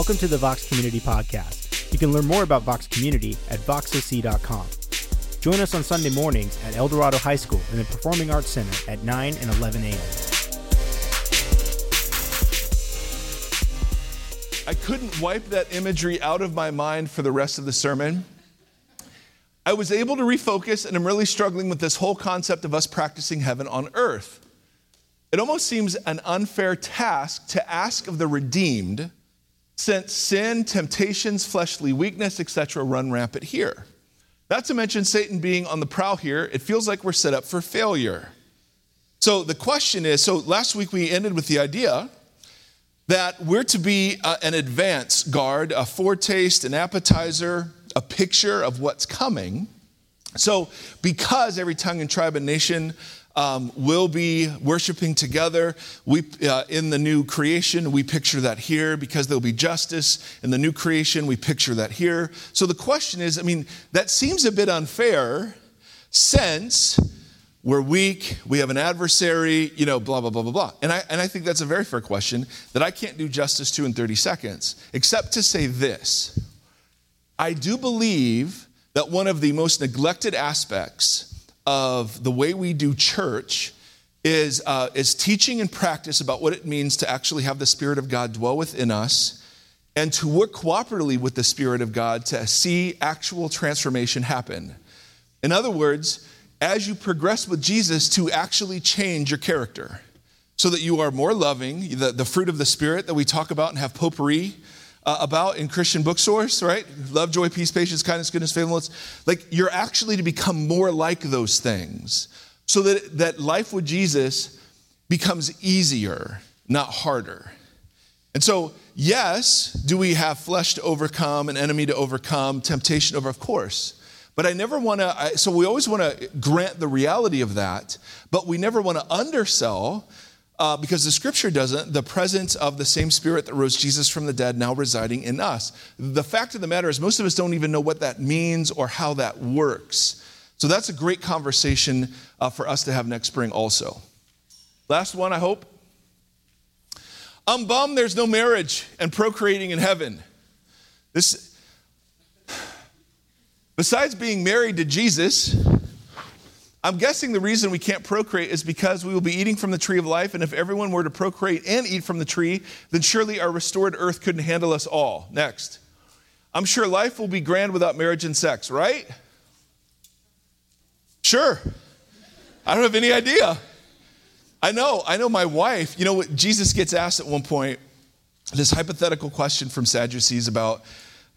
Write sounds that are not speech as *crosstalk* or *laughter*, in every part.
Welcome to the Vox Community Podcast. You can learn more about Vox Community at voxoc.com. Join us on Sunday mornings at El Dorado High School in the Performing Arts Center at 9 and 11 a.m. I couldn't wipe that imagery out of my mind for the rest of the sermon. I was able to refocus, and I'm really struggling with this whole concept of us practicing heaven on earth. It almost seems an unfair task to ask of the redeemed since sin, temptations, fleshly weakness, etc., run rampant here. Not to mention Satan being on the prowl here, it feels like we're set up for failure. So the question is so last week we ended with the idea that we're to be uh, an advance guard, a foretaste, an appetizer, a picture of what's coming. So, because every tongue and tribe and nation um, will be worshiping together. We, uh, in the new creation, we picture that here because there'll be justice. In the new creation, we picture that here. So the question is I mean, that seems a bit unfair since we're weak, we have an adversary, you know, blah, blah, blah, blah, blah. And I, and I think that's a very fair question that I can't do justice to in 30 seconds, except to say this I do believe that one of the most neglected aspects of the way we do church is, uh, is teaching and practice about what it means to actually have the Spirit of God dwell within us and to work cooperatively with the Spirit of God to see actual transformation happen. In other words, as you progress with Jesus, to actually change your character so that you are more loving, the, the fruit of the Spirit that we talk about and have potpourri uh, about in Christian bookstores, right? Love, joy, peace, patience, kindness, goodness, faithfulness. Like you're actually to become more like those things so that, that life with Jesus becomes easier, not harder. And so, yes, do we have flesh to overcome, an enemy to overcome, temptation over? Of course. But I never want to, so we always want to grant the reality of that, but we never want to undersell uh, because the scripture doesn't, the presence of the same spirit that rose Jesus from the dead now residing in us. The fact of the matter is, most of us don't even know what that means or how that works. So that's a great conversation uh, for us to have next spring, also. Last one, I hope. I'm bummed there's no marriage and procreating in heaven. This, *sighs* besides being married to Jesus, I'm guessing the reason we can't procreate is because we will be eating from the tree of life, and if everyone were to procreate and eat from the tree, then surely our restored earth couldn't handle us all. Next. I'm sure life will be grand without marriage and sex, right? Sure. I don't have any idea. I know, I know my wife, you know what Jesus gets asked at one point, this hypothetical question from Sadducees about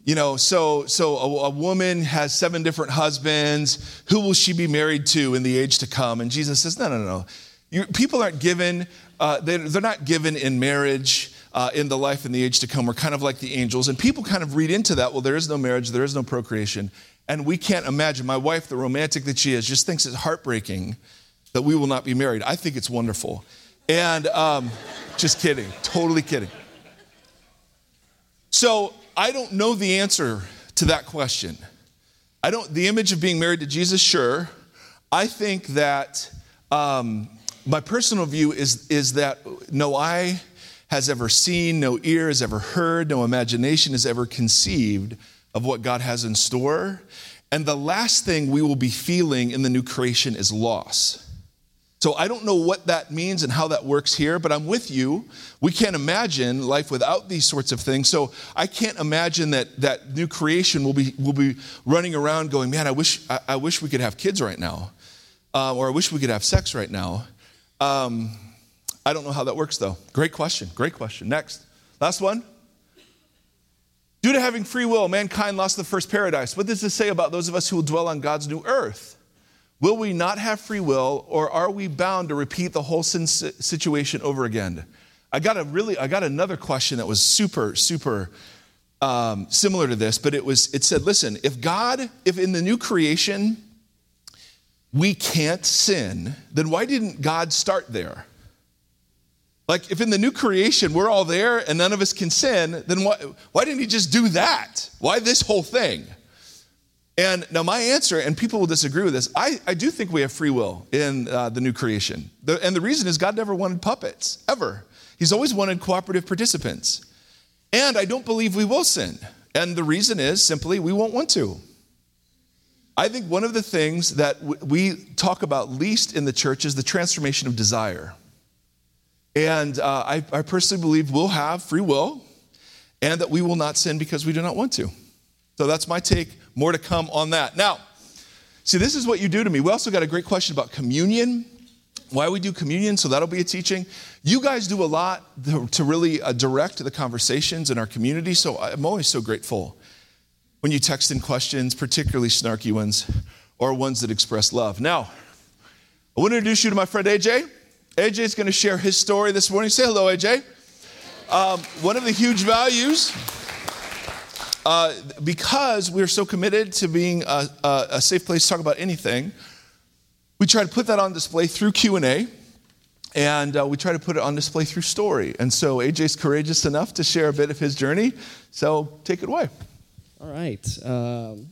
you know, so so a, a, woman has seven different husbands. Who will she be married to in the age to come? And Jesus says, no, no, no. You, people aren't given. Uh, they're, they're, not given in marriage. Uh, in the life in the age to come, we're kind of like the angels. And people kind of read into that, well, there is no marriage, there is no procreation. And we can't imagine. My wife, the romantic that she is, just thinks it's heartbreaking that we will not be married. I think it's wonderful. And um, just kidding, totally kidding. So I don't know the answer to that question. I don't, the image of being married to Jesus, sure. I think that um, my personal view is, is that no eye has ever seen, no ear has ever heard, no imagination has ever conceived of what God has in store. And the last thing we will be feeling in the new creation is loss. So I don't know what that means and how that works here, but I'm with you. We can't imagine life without these sorts of things. So I can't imagine that that new creation will be will be running around going, man, I wish I, I wish we could have kids right now, uh, or I wish we could have sex right now. Um, I don't know how that works though. Great question. Great question. Next, last one. Due to having free will, mankind lost the first paradise. What does this say about those of us who will dwell on God's new earth? Will we not have free will, or are we bound to repeat the whole sin situation over again? I got a really, I got another question that was super, super um, similar to this, but it was, it said, listen, if God, if in the new creation we can't sin, then why didn't God start there? Like, if in the new creation we're all there and none of us can sin, then why, why didn't He just do that? Why this whole thing? And now, my answer, and people will disagree with this, I, I do think we have free will in uh, the new creation. The, and the reason is God never wanted puppets, ever. He's always wanted cooperative participants. And I don't believe we will sin. And the reason is simply we won't want to. I think one of the things that we talk about least in the church is the transformation of desire. And uh, I, I personally believe we'll have free will and that we will not sin because we do not want to. So that's my take. More to come on that. Now, see, this is what you do to me. We also got a great question about communion why we do communion, so that'll be a teaching. You guys do a lot to really uh, direct the conversations in our community, so I'm always so grateful when you text in questions, particularly snarky ones or ones that express love. Now, I want to introduce you to my friend AJ. AJ is going to share his story this morning. Say hello, AJ. Um, one of the huge values, uh, because we're so committed to being a, a, a safe place to talk about anything, we try to put that on display through q&a and uh, we try to put it on display through story. And so aj's courageous enough to share a bit of his journey so take it away. All right um,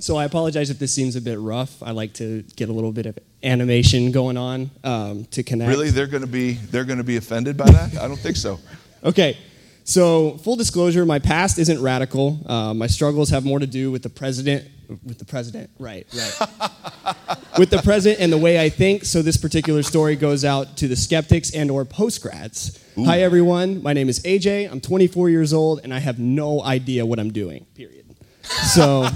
so i apologize if this seems a bit rough. I like to get a little bit of animation going on um, to connect. Really? They're going to be they're going to be offended by that? I don't think so. Okay so full disclosure my past isn't radical uh, my struggles have more to do with the president with the president right right *laughs* with the present and the way I think. So this particular story goes out to the skeptics and or postgrads. Ooh. Hi everyone, my name is AJ. I'm 24 years old and I have no idea what I'm doing. Period. So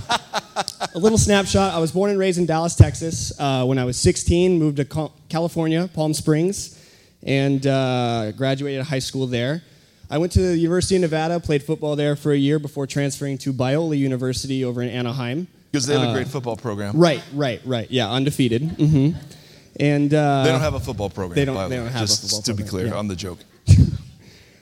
a little snapshot. I was born and raised in Dallas, Texas. Uh, when I was 16, moved to California, Palm Springs, and uh, graduated high school there. I went to the University of Nevada, played football there for a year before transferring to Biola University over in Anaheim. Because they have a great uh, football program. Right, right, right. Yeah, undefeated. Mm-hmm. And uh, they don't have a football program. They don't. They don't have Just a football to program. be clear, yeah. on the joke. *laughs*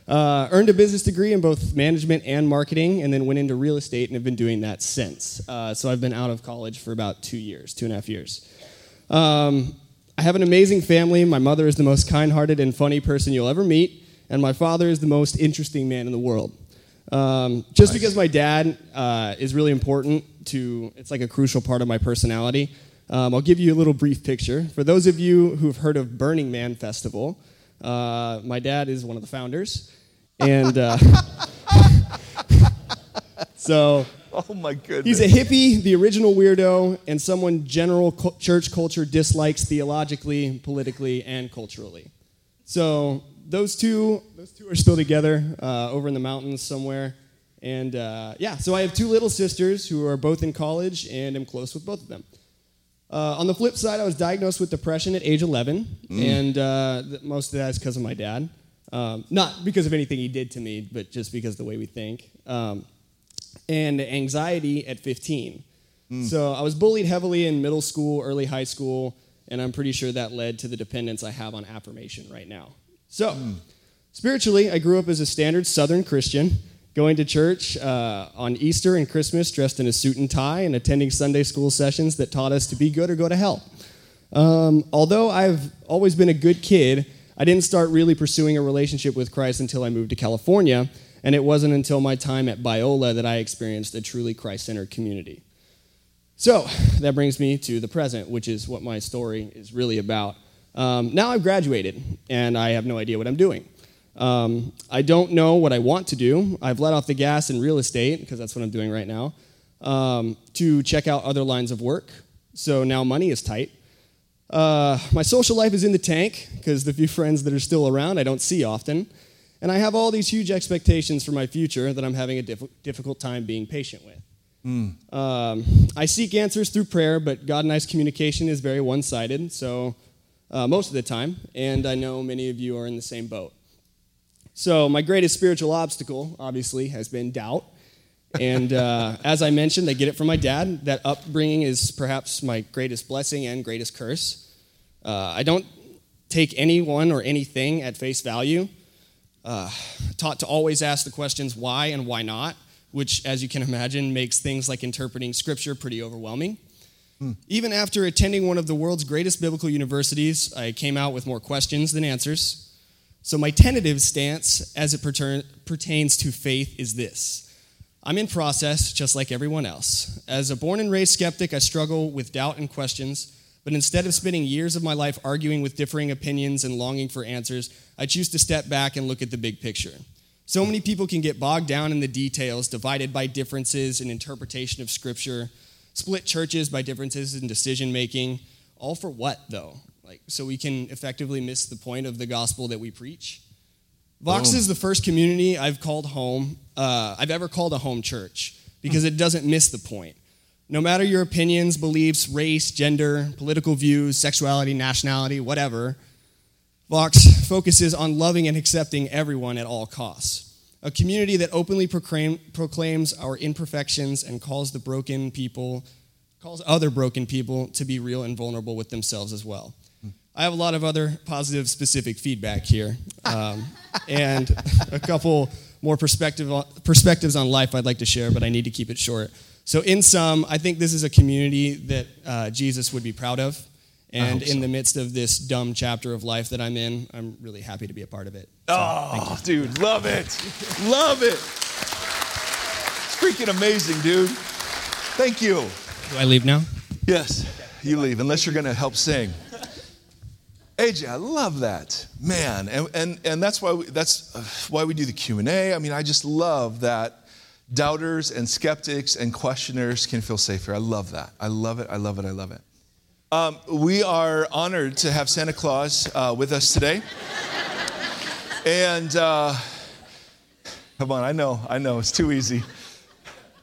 Uh, earned a business degree in both management and marketing, and then went into real estate and have been doing that since. Uh, so I've been out of college for about two years, two and a half years. Um, I have an amazing family. My mother is the most kind hearted and funny person you'll ever meet, and my father is the most interesting man in the world. Um, just nice. because my dad uh, is really important to, it's like a crucial part of my personality. Um, I'll give you a little brief picture. For those of you who've heard of Burning Man Festival, uh, my dad is one of the founders. And uh, *laughs* so. Oh my goodness. He's a hippie, the original weirdo, and someone general co- church culture dislikes theologically, politically, and culturally. So those two, those two are still together uh, over in the mountains somewhere. And uh, yeah, so I have two little sisters who are both in college, and I'm close with both of them. Uh, on the flip side, I was diagnosed with depression at age 11, mm. and uh, most of that is because of my dad. Um, not because of anything he did to me, but just because of the way we think. Um, and anxiety at 15. Mm. So I was bullied heavily in middle school, early high school, and I'm pretty sure that led to the dependence I have on affirmation right now. So, mm. spiritually, I grew up as a standard Southern Christian, going to church uh, on Easter and Christmas dressed in a suit and tie and attending Sunday school sessions that taught us to be good or go to hell. Um, although I've always been a good kid, I didn't start really pursuing a relationship with Christ until I moved to California, and it wasn't until my time at Biola that I experienced a truly Christ centered community. So, that brings me to the present, which is what my story is really about. Um, now I've graduated and I have no idea what I'm doing. Um, I don't know what I want to do. I've let off the gas in real estate, because that's what I'm doing right now, um, to check out other lines of work. So now money is tight. Uh, my social life is in the tank, because the few friends that are still around I don't see often. And I have all these huge expectations for my future that I'm having a diff- difficult time being patient with. Mm. Um, I seek answers through prayer, but God and I's communication is very one sided. So uh, most of the time, and I know many of you are in the same boat. So, my greatest spiritual obstacle, obviously, has been doubt. And uh, *laughs* as I mentioned, I get it from my dad. That upbringing is perhaps my greatest blessing and greatest curse. Uh, I don't take anyone or anything at face value. Uh, taught to always ask the questions why and why not, which, as you can imagine, makes things like interpreting scripture pretty overwhelming. Even after attending one of the world's greatest biblical universities, I came out with more questions than answers. So, my tentative stance as it pertains to faith is this I'm in process just like everyone else. As a born and raised skeptic, I struggle with doubt and questions, but instead of spending years of my life arguing with differing opinions and longing for answers, I choose to step back and look at the big picture. So many people can get bogged down in the details, divided by differences in interpretation of Scripture, split churches by differences in decision making. All for what, though? Like, so we can effectively miss the point of the gospel that we preach. Vox Boom. is the first community I've called home, uh, I've ever called a home church, because it doesn't miss the point. No matter your opinions, beliefs, race, gender, political views, sexuality, nationality, whatever, Vox focuses on loving and accepting everyone at all costs. A community that openly proclaim, proclaims our imperfections and calls the broken people, calls other broken people to be real and vulnerable with themselves as well. I have a lot of other positive, specific feedback here, *laughs* um, and a couple more perspective on, perspectives on life I'd like to share, but I need to keep it short. So, in sum, I think this is a community that uh, Jesus would be proud of. And in so. the midst of this dumb chapter of life that I'm in, I'm really happy to be a part of it. Oh, dude, love it. love it. It's freaking amazing, dude. Thank you. Do I leave now? Yes, you leave, unless you're going to help sing. AJ, I love that, man, and and and that's why we, that's uh, why we do the Q and A. I mean, I just love that doubters and skeptics and questioners can feel safe here. I love that. I love it. I love it. I love it. Um, we are honored to have Santa Claus uh, with us today, and uh, come on, I know, I know, it's too easy.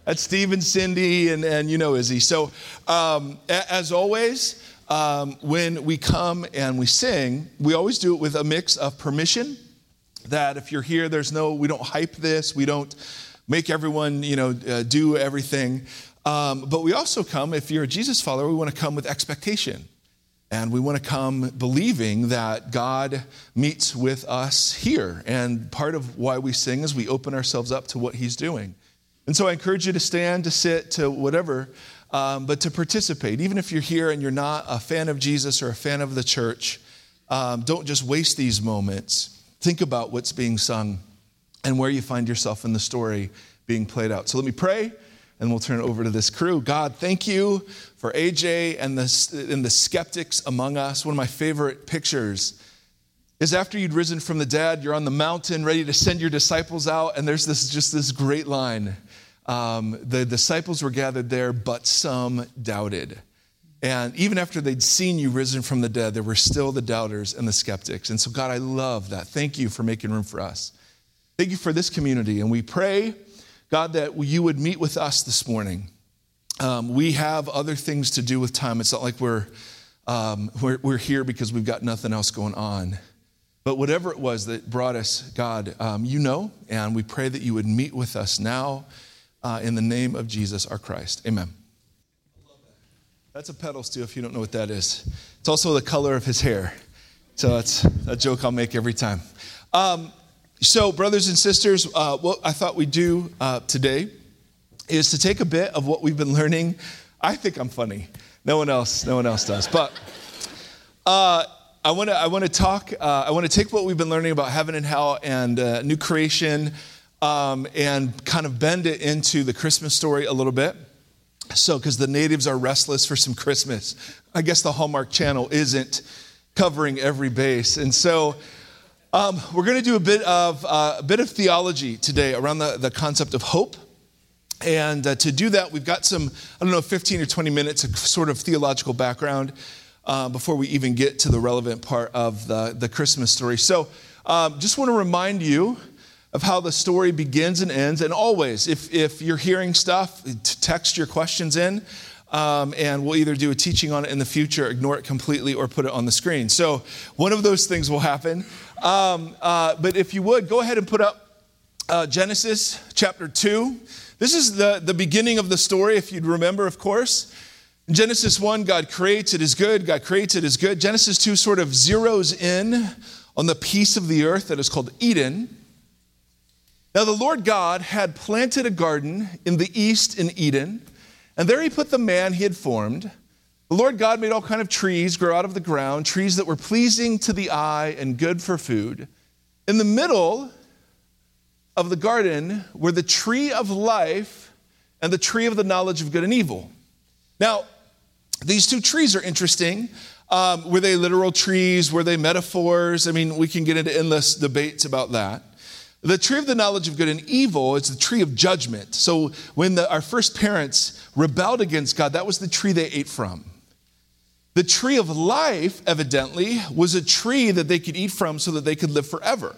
That's Steve and Cindy, and, and you know Izzy. So, um, a- as always, um, when we come and we sing, we always do it with a mix of permission. That if you're here, there's no, we don't hype this, we don't make everyone, you know, uh, do everything. Um, but we also come, if you're a Jesus follower, we want to come with expectation. And we want to come believing that God meets with us here. And part of why we sing is we open ourselves up to what He's doing. And so I encourage you to stand, to sit, to whatever, um, but to participate. Even if you're here and you're not a fan of Jesus or a fan of the church, um, don't just waste these moments. Think about what's being sung and where you find yourself in the story being played out. So let me pray and we'll turn it over to this crew. God, thank you for AJ and the, and the skeptics among us. One of my favorite pictures is after you'd risen from the dead, you're on the mountain ready to send your disciples out, and there's this just this great line. Um, the disciples were gathered there, but some doubted. And even after they'd seen you risen from the dead, there were still the doubters and the skeptics. And so, God, I love that. Thank you for making room for us. Thank you for this community. And we pray, God, that you would meet with us this morning. Um, we have other things to do with time. It's not like we're, um, we're, we're here because we've got nothing else going on. But whatever it was that brought us, God, um, you know, and we pray that you would meet with us now uh, in the name of Jesus our Christ. Amen. That's a pedal steel if you don't know what that is. It's also the color of his hair. So it's a joke I'll make every time. Um, so, brothers and sisters, uh, what I thought we'd do uh, today is to take a bit of what we've been learning. I think I'm funny. No one else, no one else does. But uh, I want to I want to talk. Uh, I want to take what we've been learning about heaven and hell and uh, new creation, um, and kind of bend it into the Christmas story a little bit. So, because the natives are restless for some Christmas, I guess the Hallmark Channel isn't covering every base, and so. Um, we're going to do a bit of uh, a bit of theology today around the, the concept of hope, and uh, to do that, we've got some I don't know 15 or 20 minutes of sort of theological background uh, before we even get to the relevant part of the, the Christmas story. So, um, just want to remind you of how the story begins and ends. And always, if, if you're hearing stuff, text your questions in, um, and we'll either do a teaching on it in the future, ignore it completely, or put it on the screen. So, one of those things will happen. Um, uh, but if you would, go ahead and put up uh, Genesis chapter 2. This is the, the beginning of the story, if you'd remember, of course. In Genesis 1, God creates, it is good. God creates, it is good. Genesis 2 sort of zeroes in on the piece of the earth that is called Eden. Now, the Lord God had planted a garden in the east in Eden, and there he put the man he had formed. The Lord God made all kind of trees grow out of the ground, trees that were pleasing to the eye and good for food. In the middle of the garden were the tree of life and the tree of the knowledge of good and evil. Now, these two trees are interesting. Um, were they literal trees? Were they metaphors? I mean, we can get into endless debates about that. The tree of the knowledge of good and evil is the tree of judgment. So when the, our first parents rebelled against God, that was the tree they ate from. The tree of life, evidently, was a tree that they could eat from so that they could live forever.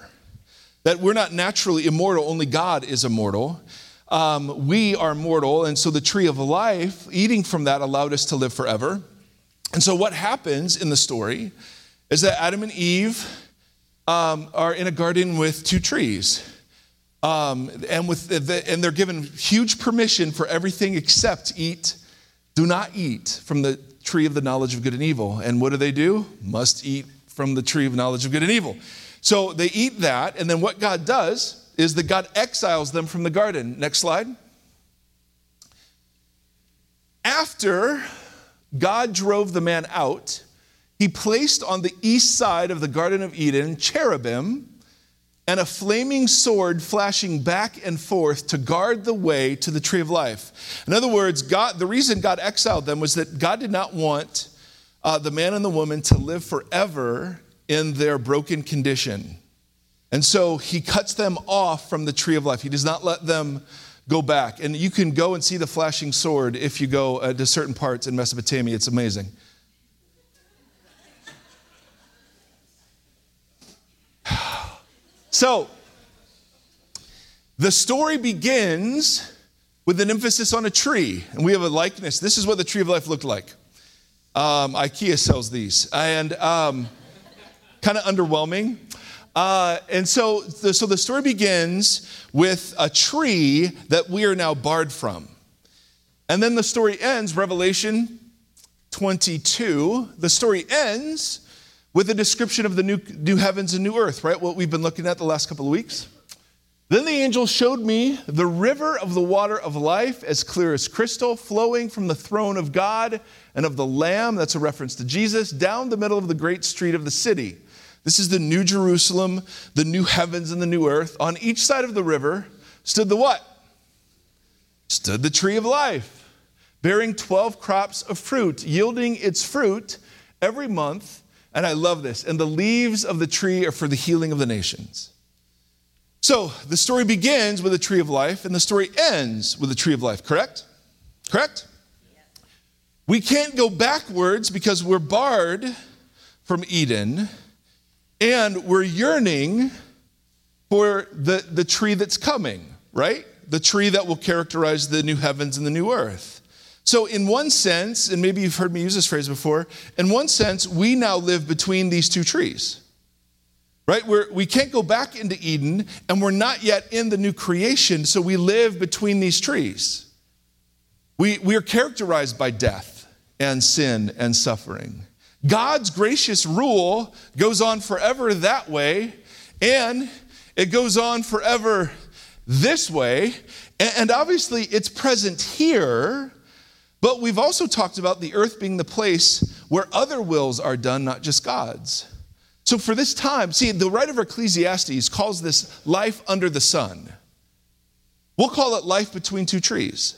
That we're not naturally immortal, only God is immortal. Um, we are mortal, and so the tree of life, eating from that, allowed us to live forever. And so, what happens in the story is that Adam and Eve um, are in a garden with two trees. Um, and, with the, and they're given huge permission for everything except eat, do not eat from the tree of the knowledge of good and evil. And what do they do? Must eat from the tree of knowledge of good and evil. So they eat that, and then what God does is that God exiles them from the garden. Next slide. After God drove the man out, he placed on the east side of the Garden of Eden cherubim and a flaming sword flashing back and forth to guard the way to the tree of life. In other words, God, the reason God exiled them was that God did not want uh, the man and the woman to live forever in their broken condition. And so he cuts them off from the tree of life. He does not let them go back. And you can go and see the flashing sword if you go uh, to certain parts in Mesopotamia. It's amazing. So, the story begins with an emphasis on a tree, and we have a likeness. This is what the tree of life looked like. Um, IKEA sells these, and um, kind of underwhelming. Uh, and so the, so the story begins with a tree that we are now barred from. And then the story ends, Revelation 22, the story ends with a description of the new, new heavens and new earth, right? What we've been looking at the last couple of weeks. Then the angel showed me the river of the water of life, as clear as crystal, flowing from the throne of God and of the Lamb, that's a reference to Jesus, down the middle of the great street of the city. This is the new Jerusalem, the new heavens and the new earth. On each side of the river stood the what? Stood the tree of life, bearing 12 crops of fruit, yielding its fruit every month and I love this. And the leaves of the tree are for the healing of the nations. So the story begins with a tree of life, and the story ends with a tree of life, correct? Correct? We can't go backwards because we're barred from Eden, and we're yearning for the, the tree that's coming, right? The tree that will characterize the new heavens and the new earth. So, in one sense, and maybe you've heard me use this phrase before, in one sense, we now live between these two trees. Right? We're, we can't go back into Eden, and we're not yet in the new creation, so we live between these trees. We, we are characterized by death and sin and suffering. God's gracious rule goes on forever that way, and it goes on forever this way. And obviously, it's present here but we've also talked about the earth being the place where other wills are done, not just God's. So for this time, see, the writer of Ecclesiastes calls this life under the sun. We'll call it life between two trees.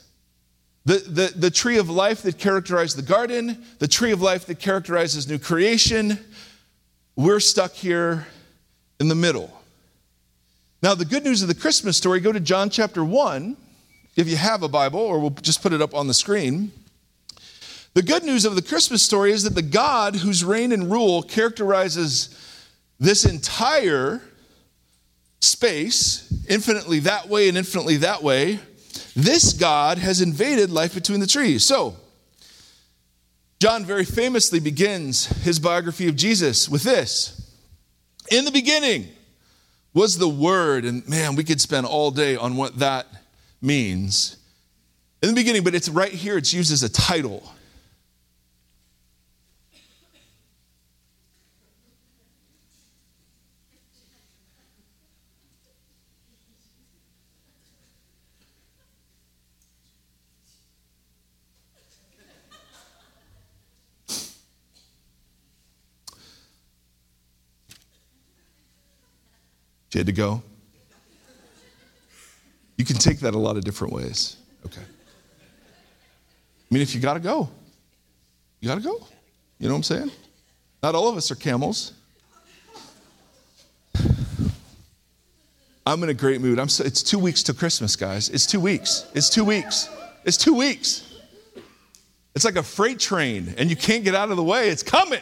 The, the, the tree of life that characterized the garden, the tree of life that characterizes new creation. We're stuck here in the middle. Now, the good news of the Christmas story, go to John chapter 1 if you have a Bible, or we'll just put it up on the screen. The good news of the Christmas story is that the God whose reign and rule characterizes this entire space, infinitely that way and infinitely that way, this God has invaded life between the trees. So, John very famously begins his biography of Jesus with this In the beginning was the Word, and man, we could spend all day on what that means in the beginning, but it's right here, it's used as a title. You had to go? You can take that a lot of different ways. Okay. I mean, if you got to go, you got to go. You know what I'm saying? Not all of us are camels. I'm in a great mood. I'm so, it's two weeks to Christmas, guys. It's two weeks. It's two weeks. It's two weeks. It's like a freight train, and you can't get out of the way. It's coming.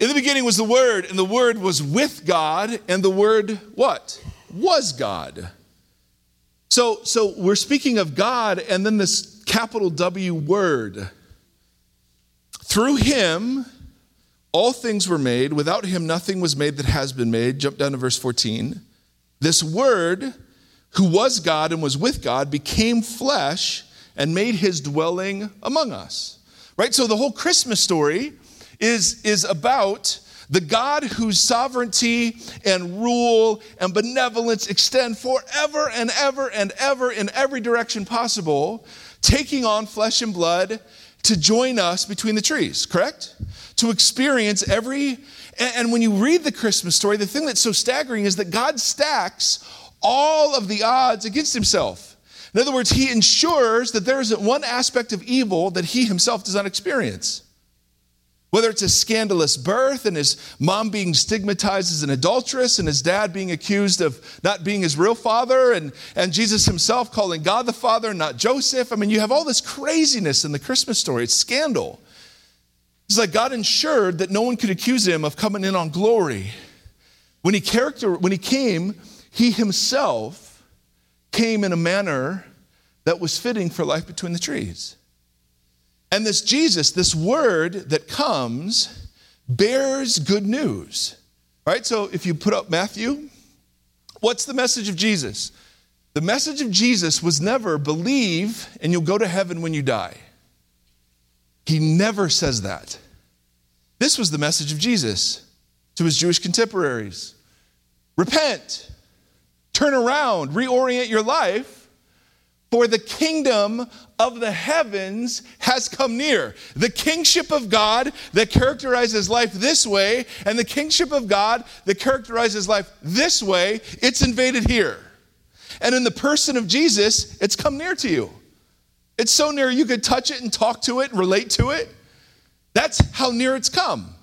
In the beginning was the Word, and the Word was with God, and the Word what? Was God. So, so we're speaking of God, and then this capital W word. Through him, all things were made. Without him, nothing was made that has been made. Jump down to verse 14. This word, who was God and was with God, became flesh and made his dwelling among us. Right? So the whole Christmas story is, is about the God whose sovereignty and rule and benevolence extend forever and ever and ever in every direction possible, taking on flesh and blood to join us between the trees, correct? To experience every, and when you read the Christmas story, the thing that's so staggering is that God stacks all of the odds against himself. In other words, he ensures that there isn't one aspect of evil that he himself does not experience. Whether it's a scandalous birth and his mom being stigmatized as an adulteress and his dad being accused of not being his real father and, and Jesus himself calling God the Father, and not Joseph. I mean, you have all this craziness in the Christmas story. It's scandal. It's like God ensured that no one could accuse him of coming in on glory. When he, character, when he came, he himself came in a manner that was fitting for life between the trees. And this Jesus, this word that comes, bears good news. Right? So if you put up Matthew, what's the message of Jesus? The message of Jesus was never believe and you'll go to heaven when you die. He never says that. This was the message of Jesus to his Jewish contemporaries repent, turn around, reorient your life for the kingdom of the heavens has come near. The kingship of God that characterizes life this way, and the kingship of God that characterizes life this way, it's invaded here. And in the person of Jesus, it's come near to you. It's so near you could touch it and talk to it and relate to it. That's how near it's come.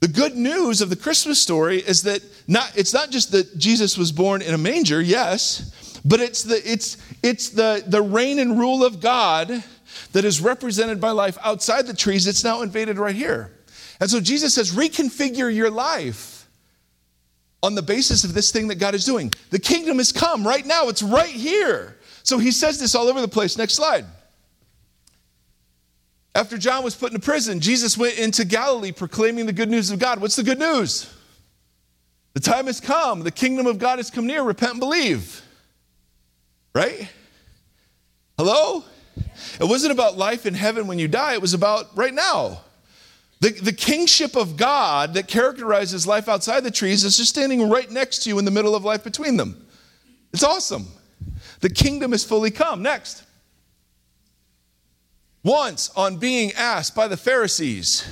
The good news of the Christmas story is that not, it's not just that Jesus was born in a manger, yes, but it's the, it's, it's the, the reign and rule of God that is represented by life outside the trees. It's now invaded right here. And so Jesus says, reconfigure your life on the basis of this thing that God is doing. The kingdom has come right now, it's right here. So he says this all over the place. Next slide. After John was put into prison, Jesus went into Galilee proclaiming the good news of God. What's the good news? The time has come. The kingdom of God has come near. Repent and believe. Right? Hello? It wasn't about life in heaven when you die, it was about right now. The, the kingship of God that characterizes life outside the trees is just standing right next to you in the middle of life between them. It's awesome. The kingdom is fully come. Next. Once, on being asked by the Pharisees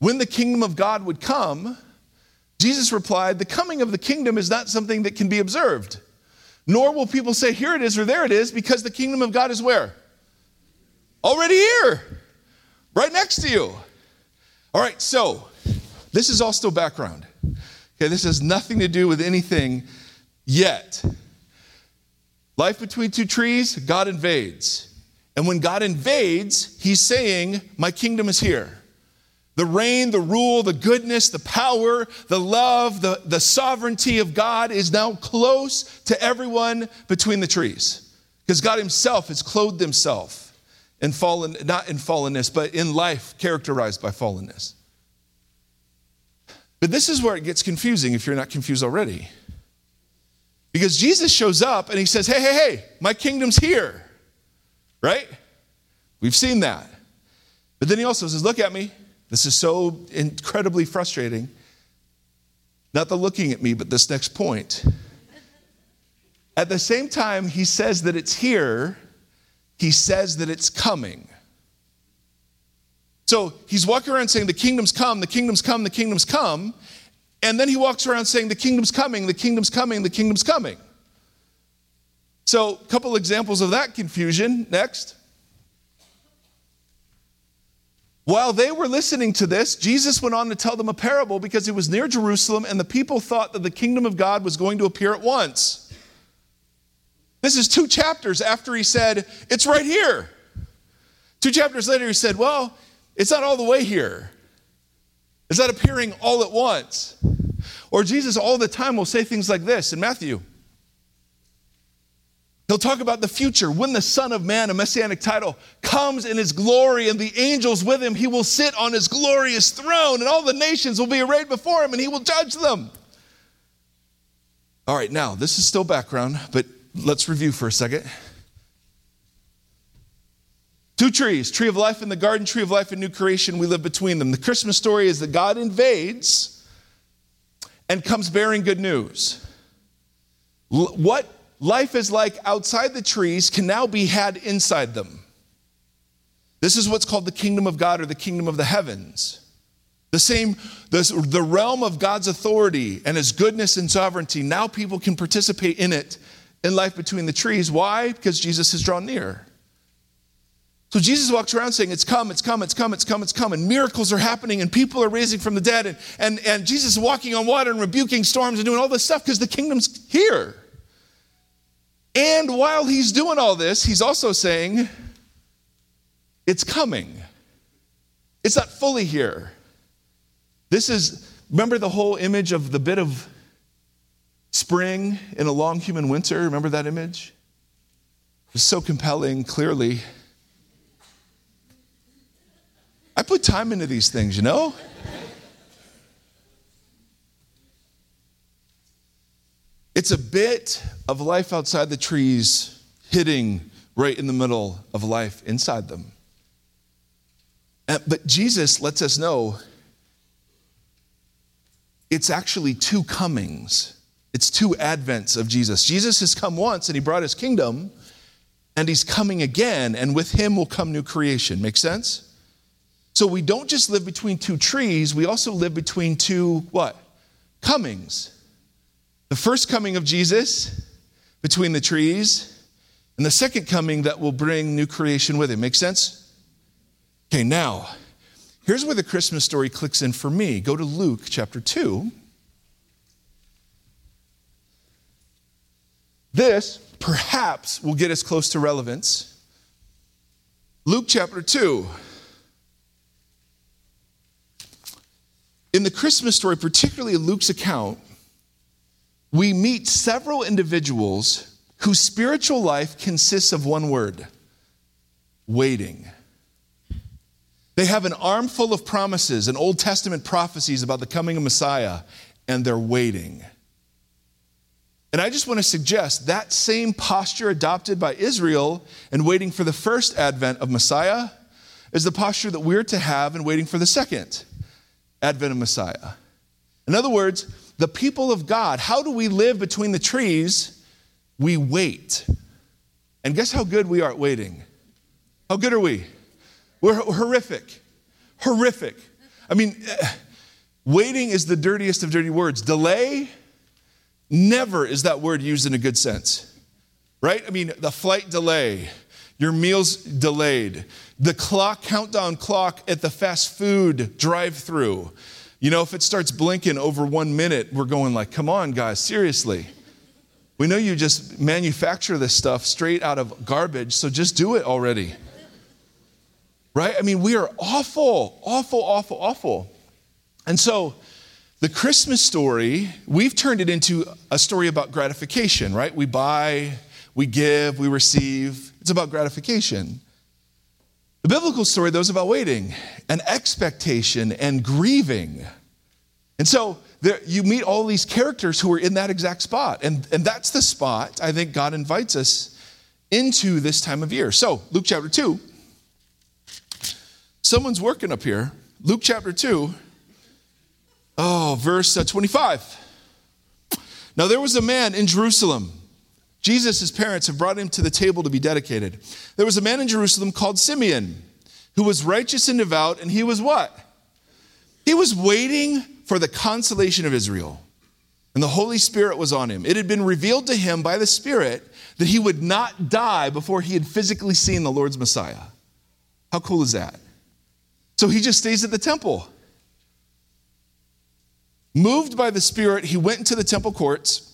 when the kingdom of God would come, Jesus replied, The coming of the kingdom is not something that can be observed nor will people say, here it is or there it is, because the kingdom of God is where? Already here, right next to you. All right, so this is all still background. Okay, this has nothing to do with anything yet. Life between two trees, God invades. And when God invades, he's saying, My kingdom is here. The reign, the rule, the goodness, the power, the love, the, the sovereignty of God is now close to everyone between the trees. Because God Himself has clothed Himself in fallen, not in fallenness, but in life characterized by fallenness. But this is where it gets confusing if you're not confused already. Because Jesus shows up and he says, Hey, hey, hey, my kingdom's here. Right? We've seen that. But then he also says, Look at me. This is so incredibly frustrating. Not the looking at me, but this next point. At the same time, he says that it's here, he says that it's coming. So he's walking around saying, The kingdom's come, the kingdom's come, the kingdom's come. And then he walks around saying, The kingdom's coming, the kingdom's coming, the kingdom's coming. So, a couple examples of that confusion. Next. While they were listening to this, Jesus went on to tell them a parable because he was near Jerusalem and the people thought that the kingdom of God was going to appear at once. This is two chapters after he said, It's right here. Two chapters later, he said, Well, it's not all the way here. It's not appearing all at once. Or Jesus all the time will say things like this in Matthew. He'll talk about the future when the Son of Man, a messianic title, comes in his glory and the angels with him. He will sit on his glorious throne and all the nations will be arrayed before him and he will judge them. All right, now, this is still background, but let's review for a second. Two trees, tree of life in the garden, tree of life in new creation. We live between them. The Christmas story is that God invades and comes bearing good news. What life is like outside the trees can now be had inside them. This is what's called the kingdom of God or the kingdom of the heavens. The same, the, the realm of God's authority and his goodness and sovereignty, now people can participate in it in life between the trees. Why? Because Jesus has drawn near. So Jesus walks around saying, It's come, it's come, it's come, it's come, it's come. And miracles are happening, and people are raising from the dead. And, and, and Jesus is walking on water and rebuking storms and doing all this stuff because the kingdom's here. And while he's doing all this, he's also saying, It's coming. It's not fully here. This is, remember the whole image of the bit of spring in a long human winter? Remember that image? It's so compelling, clearly. I put time into these things, you know? It's a bit of life outside the trees hitting right in the middle of life inside them. But Jesus lets us know it's actually two comings. It's two advents of Jesus. Jesus has come once and he brought his kingdom, and he's coming again, and with him will come new creation. Make sense? So we don't just live between two trees, we also live between two what? Comings. The first coming of Jesus between the trees, and the second coming that will bring new creation with him. Make sense? Okay, now, here's where the Christmas story clicks in for me. Go to Luke chapter 2. This perhaps will get us close to relevance. Luke chapter 2. In the Christmas story, particularly Luke's account, we meet several individuals whose spiritual life consists of one word waiting. They have an armful of promises and Old Testament prophecies about the coming of Messiah, and they're waiting. And I just want to suggest that same posture adopted by Israel in waiting for the first advent of Messiah is the posture that we're to have in waiting for the second advent of Messiah. In other words, the people of God, how do we live between the trees? We wait. And guess how good we are at waiting? How good are we? We're horrific. Horrific. I mean, eh, waiting is the dirtiest of dirty words. Delay, never is that word used in a good sense, right? I mean, the flight delay, your meals delayed, the clock, countdown clock at the fast food drive through. You know, if it starts blinking over one minute, we're going like, come on, guys, seriously. We know you just manufacture this stuff straight out of garbage, so just do it already. Right? I mean, we are awful, awful, awful, awful. And so, the Christmas story, we've turned it into a story about gratification, right? We buy, we give, we receive. It's about gratification. The biblical story, though, is about waiting and expectation and grieving. And so there, you meet all these characters who are in that exact spot. And, and that's the spot I think God invites us into this time of year. So, Luke chapter 2. Someone's working up here. Luke chapter 2. Oh, verse uh, 25. Now there was a man in Jerusalem Jesus, parents, have brought him to the table to be dedicated. There was a man in Jerusalem called Simeon who was righteous and devout, and he was what? He was waiting for the consolation of Israel. And the Holy Spirit was on him. It had been revealed to him by the Spirit that he would not die before he had physically seen the Lord's Messiah. How cool is that? So he just stays at the temple. Moved by the Spirit, he went into the temple courts.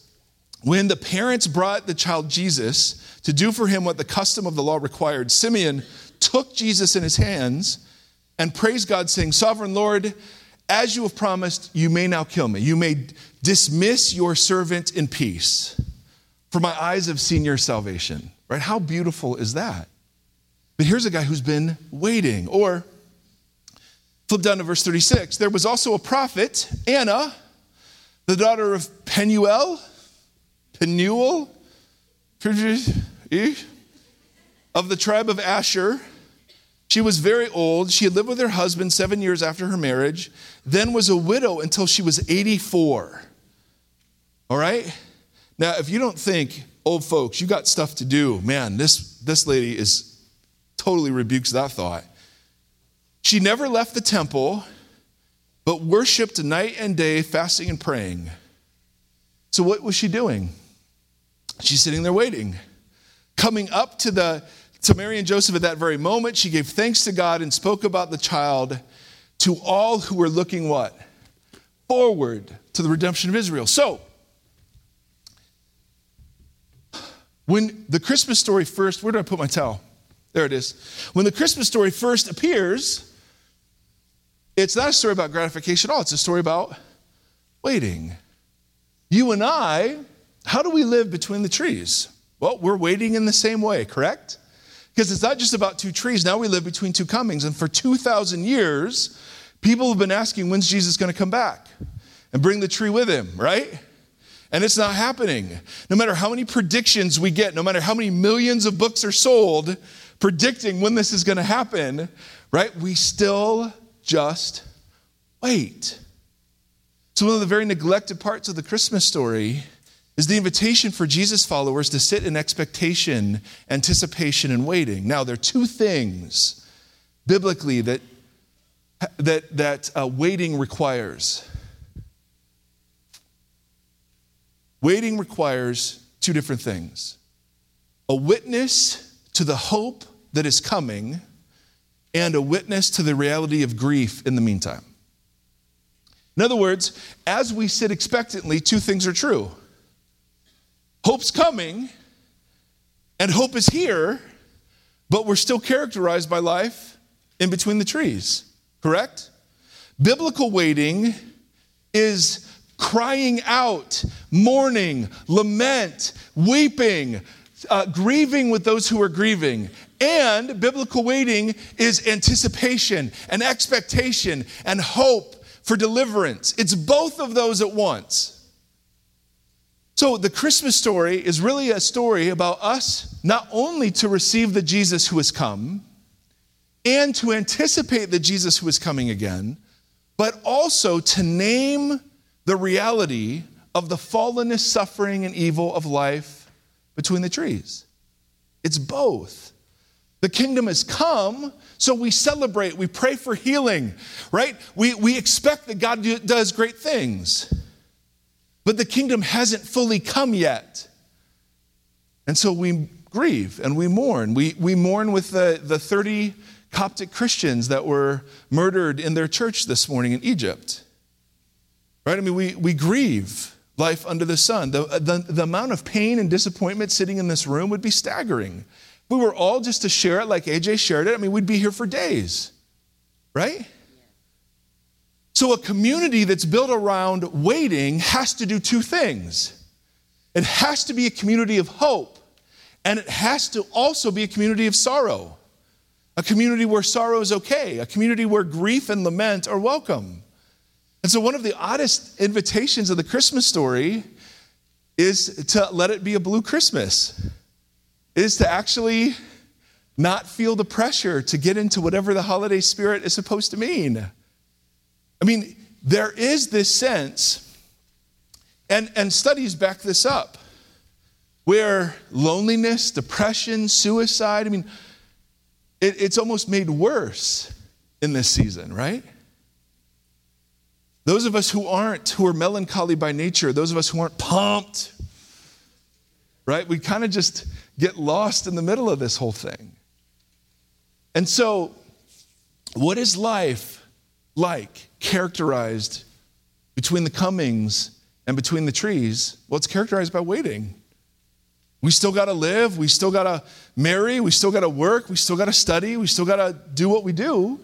When the parents brought the child Jesus to do for him what the custom of the law required, Simeon took Jesus in his hands and praised God, saying, Sovereign Lord, as you have promised, you may now kill me. You may dismiss your servant in peace, for my eyes have seen your salvation. Right? How beautiful is that? But here's a guy who's been waiting. Or flip down to verse 36. There was also a prophet, Anna, the daughter of Penuel, Penuel, eh? of the tribe of Asher. She was very old. She had lived with her husband seven years after her marriage, then was a widow until she was 84. All right? Now, if you don't think, old folks, you got stuff to do, man, this, this lady is totally rebukes that thought. She never left the temple, but worshiped night and day, fasting and praying. So, what was she doing? She's sitting there waiting. Coming up to the to Mary and Joseph at that very moment, she gave thanks to God and spoke about the child to all who were looking what? Forward to the redemption of Israel. So, when the Christmas story first, where did I put my towel? There it is. When the Christmas story first appears, it's not a story about gratification at all, it's a story about waiting. You and I, how do we live between the trees? Well, we're waiting in the same way, correct? Because it's not just about two trees. Now we live between two comings. And for 2,000 years, people have been asking, when's Jesus going to come back and bring the tree with him, right? And it's not happening. No matter how many predictions we get, no matter how many millions of books are sold predicting when this is going to happen, right? We still just wait. So, one of the very neglected parts of the Christmas story is the invitation for Jesus followers to sit in expectation, anticipation, and waiting. Now, there are two things biblically that, that, that uh, waiting requires. Waiting requires two different things a witness to the hope that is coming, and a witness to the reality of grief in the meantime. In other words, as we sit expectantly, two things are true Hope's coming, and hope is here, but we're still characterized by life in between the trees, correct? Biblical waiting is crying out, mourning, lament, weeping, uh, grieving with those who are grieving. And biblical waiting is anticipation and expectation and hope for deliverance. It's both of those at once. So, the Christmas story is really a story about us not only to receive the Jesus who has come and to anticipate the Jesus who is coming again, but also to name the reality of the fallenness, suffering, and evil of life between the trees. It's both. The kingdom has come, so we celebrate, we pray for healing, right? We, we expect that God does great things. But the kingdom hasn't fully come yet. And so we grieve and we mourn. We, we mourn with the, the 30 Coptic Christians that were murdered in their church this morning in Egypt. Right? I mean, we, we grieve life under the sun. The, uh, the, the amount of pain and disappointment sitting in this room would be staggering. If we were all just to share it like AJ shared it, I mean, we'd be here for days. Right? So, a community that's built around waiting has to do two things it has to be a community of hope, and it has to also be a community of sorrow. A community where sorrow is okay, a community where grief and lament are welcome. And so, one of the oddest invitations of the Christmas story is to let it be a blue Christmas, is to actually not feel the pressure to get into whatever the holiday spirit is supposed to mean. I mean, there is this sense, and, and studies back this up, where loneliness, depression, suicide, I mean, it, it's almost made worse in this season, right? Those of us who aren't, who are melancholy by nature, those of us who aren't pumped, right? We kind of just get lost in the middle of this whole thing. And so What is life like, characterized between the comings and between the trees? Well, it's characterized by waiting. We still got to live. We still got to marry. We still got to work. We still got to study. We still got to do what we do.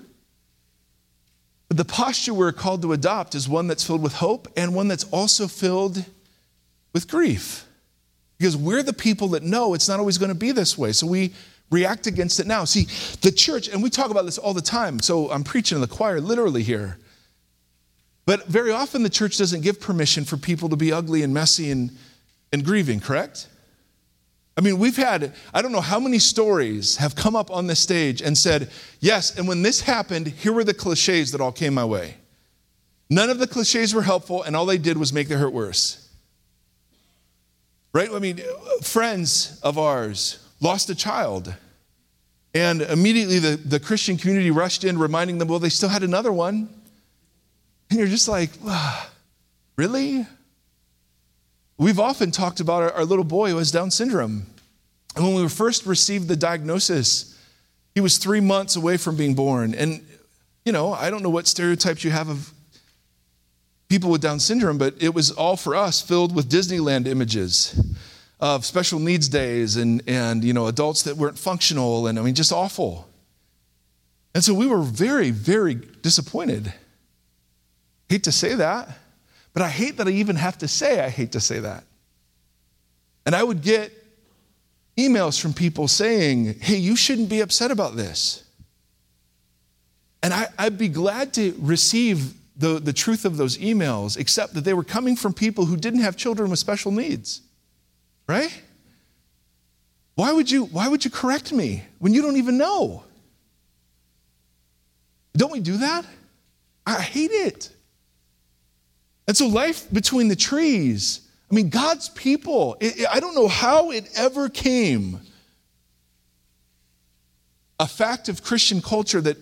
But the posture we're called to adopt is one that's filled with hope and one that's also filled with grief. Because we're the people that know it's not always going to be this way. So we react against it now. See, the church, and we talk about this all the time. So I'm preaching in the choir literally here. But very often the church doesn't give permission for people to be ugly and messy and, and grieving, correct? I mean, we've had, I don't know how many stories have come up on this stage and said, yes, and when this happened, here were the cliches that all came my way. None of the cliches were helpful, and all they did was make the hurt worse. Right? I mean, friends of ours lost a child, and immediately the, the Christian community rushed in, reminding them, well, they still had another one. And you're just like, really? We've often talked about our, our, little boy who has Down syndrome. And when we first received the diagnosis, he was three months away from being born. And, you know, I don't know what stereotypes you have of people with Down syndrome, but it was all for us filled with Disneyland images of special needs days and, and you know, adults that weren't functional and I mean, just awful. And so we were very, very disappointed. Hate to say that. But I hate that I even have to say I hate to say that. And I would get emails from people saying, hey, you shouldn't be upset about this. And I, would be glad to receive the, the truth of those emails, except that they were coming from people who didn't have children with special needs. Right? Why would you, why would you correct me when you don't even know? Don't we do that? I hate it. And so, life between the trees, I mean, God's people, it, it, I don't know how it ever came a fact of Christian culture that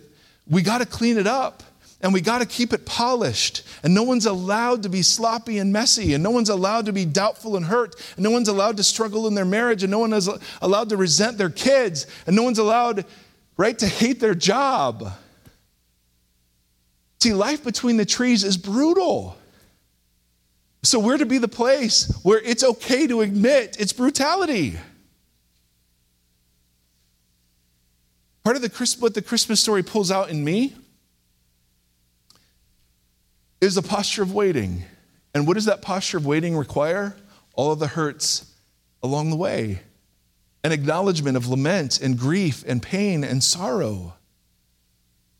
we got to clean it up and we got to keep it polished. And no one's allowed to be sloppy and messy, and no one's allowed to be doubtful and hurt, and no one's allowed to struggle in their marriage, and no one is allowed to resent their kids, and no one's allowed, right, to hate their job. See, life between the trees is brutal. So we're to be the place where it's okay to admit its brutality. Part of the what the Christmas story pulls out in me is a posture of waiting. And what does that posture of waiting require? All of the hurts along the way, an acknowledgement of lament and grief and pain and sorrow.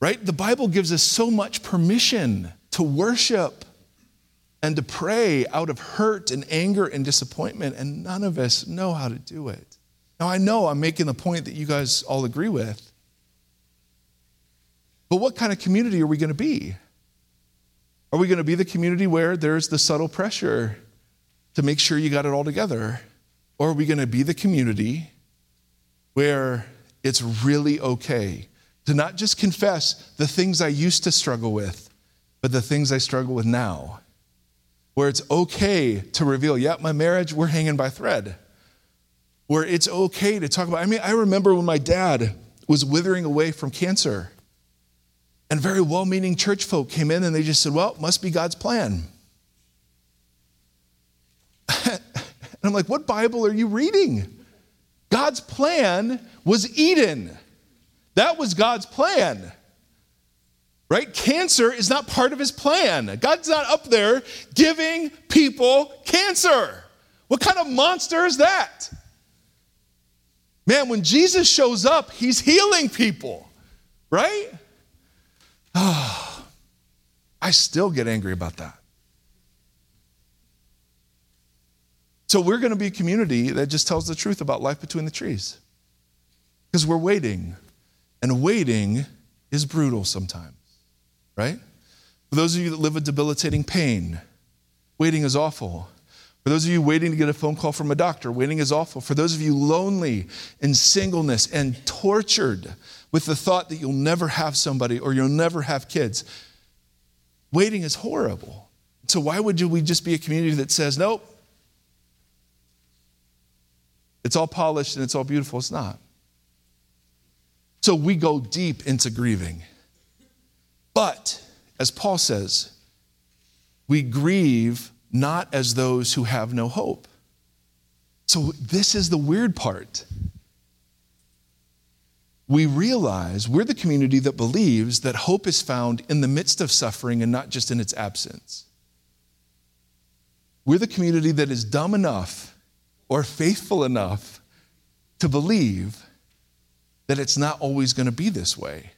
Right? The Bible gives us so much permission to worship and to pray out of hurt and anger and disappointment, and none of us know how to do it. Now, I know I'm making the point that you guys all agree with, but what kind of community are we going to be? Are we going to be the community where there's the subtle pressure to make sure you got it all together? Or are we going to be the community where it's really okay to not just confess the things I used to struggle with, but the things I struggle with now? Where it's okay to reveal, yeah, my marriage, we're hanging by thread. Where it's okay to talk about. I mean, I remember when my dad was withering away from cancer, and very well meaning church folk came in and they just said, well, it must be God's plan. *laughs* and I'm like, what Bible are you reading? God's plan was Eden. That was God's plan right? Cancer is not part of his plan. God's not up there giving people cancer. What kind of monster is that? Man, when Jesus shows up, he's healing people, right? Oh, *sighs* I still get angry about that. So, we're going to be a community that just tells the truth about life between the trees because we're waiting, and waiting is brutal sometimes right? For those of you that live with debilitating pain, waiting is awful. For those of you waiting to get a phone call from a doctor, waiting is awful. For those of you lonely in singleness and tortured with the thought that you'll never have somebody or you'll never have kids, waiting is horrible. So, why would we just be a community that says, nope, it's all polished and it's all beautiful? It's not. So, we go deep into grieving. But, as Paul says, we grieve not as those who have no hope. So, this is the weird part. We realize we're the community that believes that hope is found in the midst of suffering and not just in its absence. We're the community that is dumb enough or faithful enough to believe that it's not always going to be this way.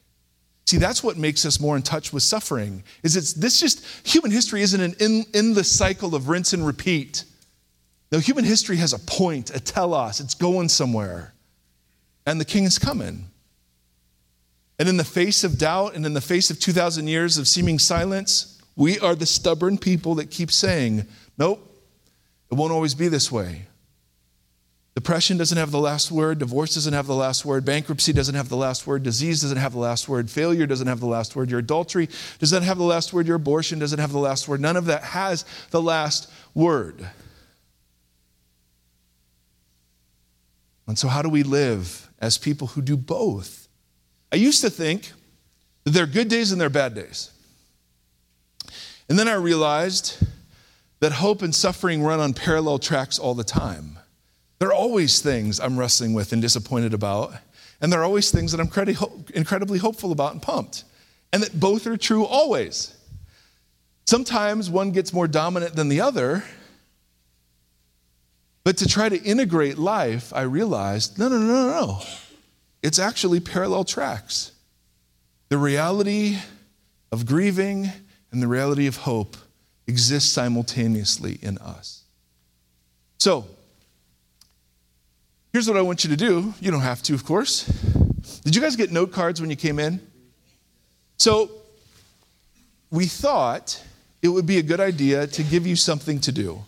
See, that's what makes us more in touch with suffering. Is it's this just human history isn't an in, endless cycle of rinse and repeat. No, human history has a point, a telos. It's going somewhere. And the king is coming. And in the face of doubt and in the face of 2,000 years of seeming silence, we are the stubborn people that keep saying, nope, it won't always be this way. Depression doesn't have the last word. Divorce doesn't have the last word. Bankruptcy doesn't have the last word. Disease doesn't have the last word. Failure doesn't have the last word. Your adultery doesn't have the last word. Your abortion doesn't have the last word. None of that has the last word. And so, how do we live as people who do both? I used to think that there are good days and there are bad days. And then I realized that hope and suffering run on parallel tracks all the time. There are always things I'm wrestling with and disappointed about, and there are always things that I'm incredibly hopeful about and pumped. And that both are true always. Sometimes one gets more dominant than the other, but to try to integrate life, I realized no, no, no, no, no. It's actually parallel tracks. The reality of grieving and the reality of hope exist simultaneously in us. So, Here's what I want you to do. You don't have to, of course. Did you guys get note cards when you came in? So, we thought it would be a good idea to give you something to do.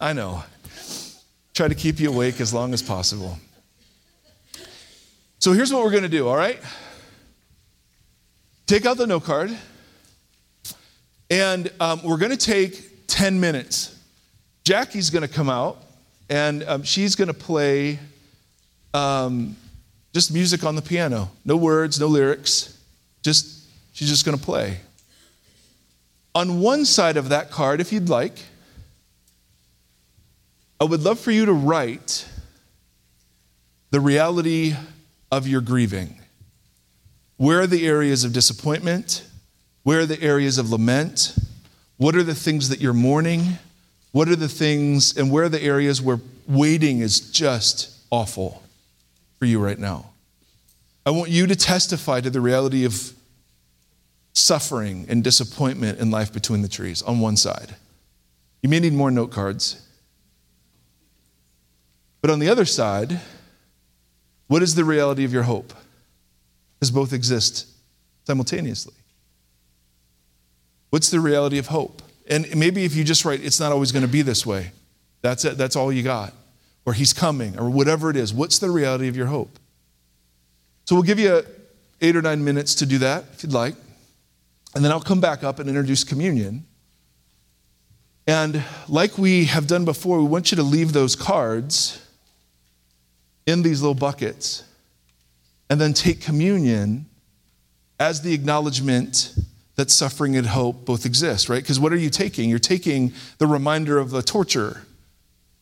I know. Try to keep you awake as long as possible. So, here's what we're going to do, all right? Take out the note card, and um, we're going to take 10 minutes Jackie's going to come out and um, she's going to play um, just music on the piano. No words, no lyrics. Just she's just going to play. On one side of that card, if you'd like, I would love for you to write the reality of your grieving. Where are the areas of disappointment? Where are the areas of lament? What are the things that you're mourning? What are the things and where are the areas where waiting is just awful for you right now? I want you to testify to the reality of suffering and disappointment in life between the trees on one side. You may need more note cards. But on the other side, what is the reality of your hope? Because both exist simultaneously. What's the reality of hope? And maybe if you just write, it's not always going to be this way, that's it, that's all you got. Or he's coming, or whatever it is. What's the reality of your hope? So we'll give you eight or nine minutes to do that if you'd like. And then I'll come back up and introduce communion. And like we have done before, we want you to leave those cards in these little buckets and then take communion as the acknowledgement that suffering and hope both exist, right? Because what are you taking? You're taking the reminder of the torture,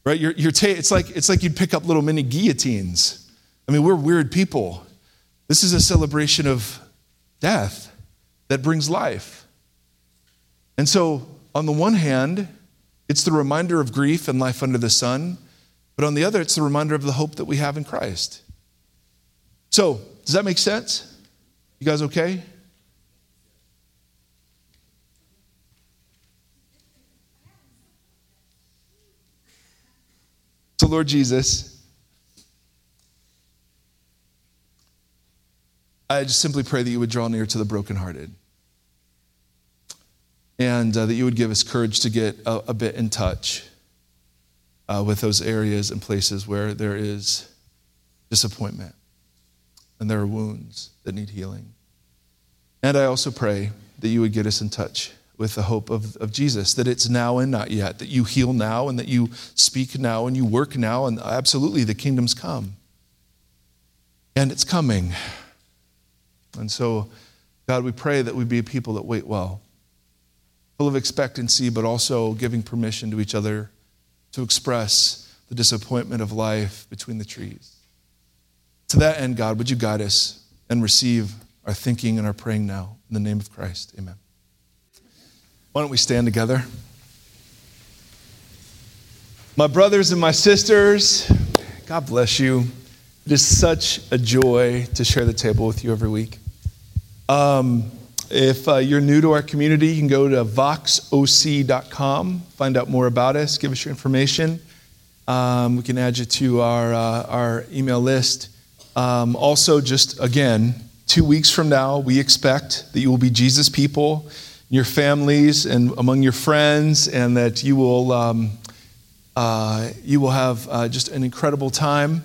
right? You're, you're ta- it's, like, it's like you'd pick up little mini guillotines. I mean, we're weird people. This is a celebration of death that brings life. And so, on the one hand, it's the reminder of grief and life under the sun, but on the other, it's the reminder of the hope that we have in Christ. So, does that make sense? You guys okay? So, Lord Jesus, I just simply pray that you would draw near to the brokenhearted and uh, that you would give us courage to get a, a bit in touch uh, with those areas and places where there is disappointment and there are wounds that need healing. And I also pray that you would get us in touch with the hope of, of Jesus, that it's now and not yet, that you heal now and that you speak now and you work now, and absolutely the kingdom's come. And it's coming. And so, God, we pray that we be a people that wait well, full of expectancy, but also giving permission to each other to express the disappointment of life between the trees. To that end, God, would you guide us and receive our thinking and our praying now? In the name of Christ, amen. Why don't we stand together? My brothers and my sisters, God bless you. It is such a joy to share the table with you every week. Um, if uh, you're new to our community, you can go to voxoc.com, find out more about us, give us your information. Um, we can add you to our, uh, our email list. Um, also, just again, two weeks from now, we expect that you will be Jesus people, your families, and among your friends, and that you will, um, uh, you will have uh, just an incredible time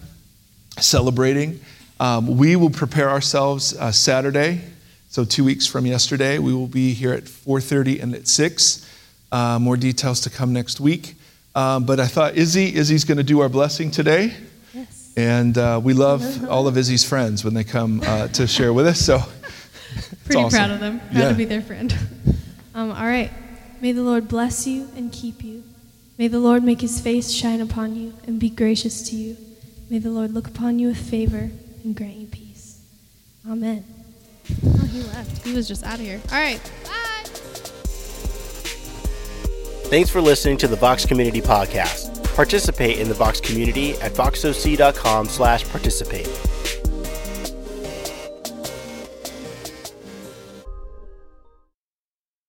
celebrating. Um, we will prepare ourselves uh, Saturday so two weeks from yesterday, we will be here at 4:30 and at 6. Uh, more details to come next week. Um, but I thought Izzy, Izzy's going to do our blessing today. Yes. And uh, we love *laughs* all of Izzy's friends when they come uh, to share with us. So Pretty awesome. proud of them. Proud Yeah. to be their friend. *laughs* Um, all right. May the Lord bless you and keep you. May the Lord make his face shine upon you and be gracious to you. May the Lord look upon you with favor and grant you peace. Amen. Oh, he left. He was just out of here. All right. Bye. Thanks for listening to the Vox Community Podcast. Participate in the Vox community at voxoc.com slash participate.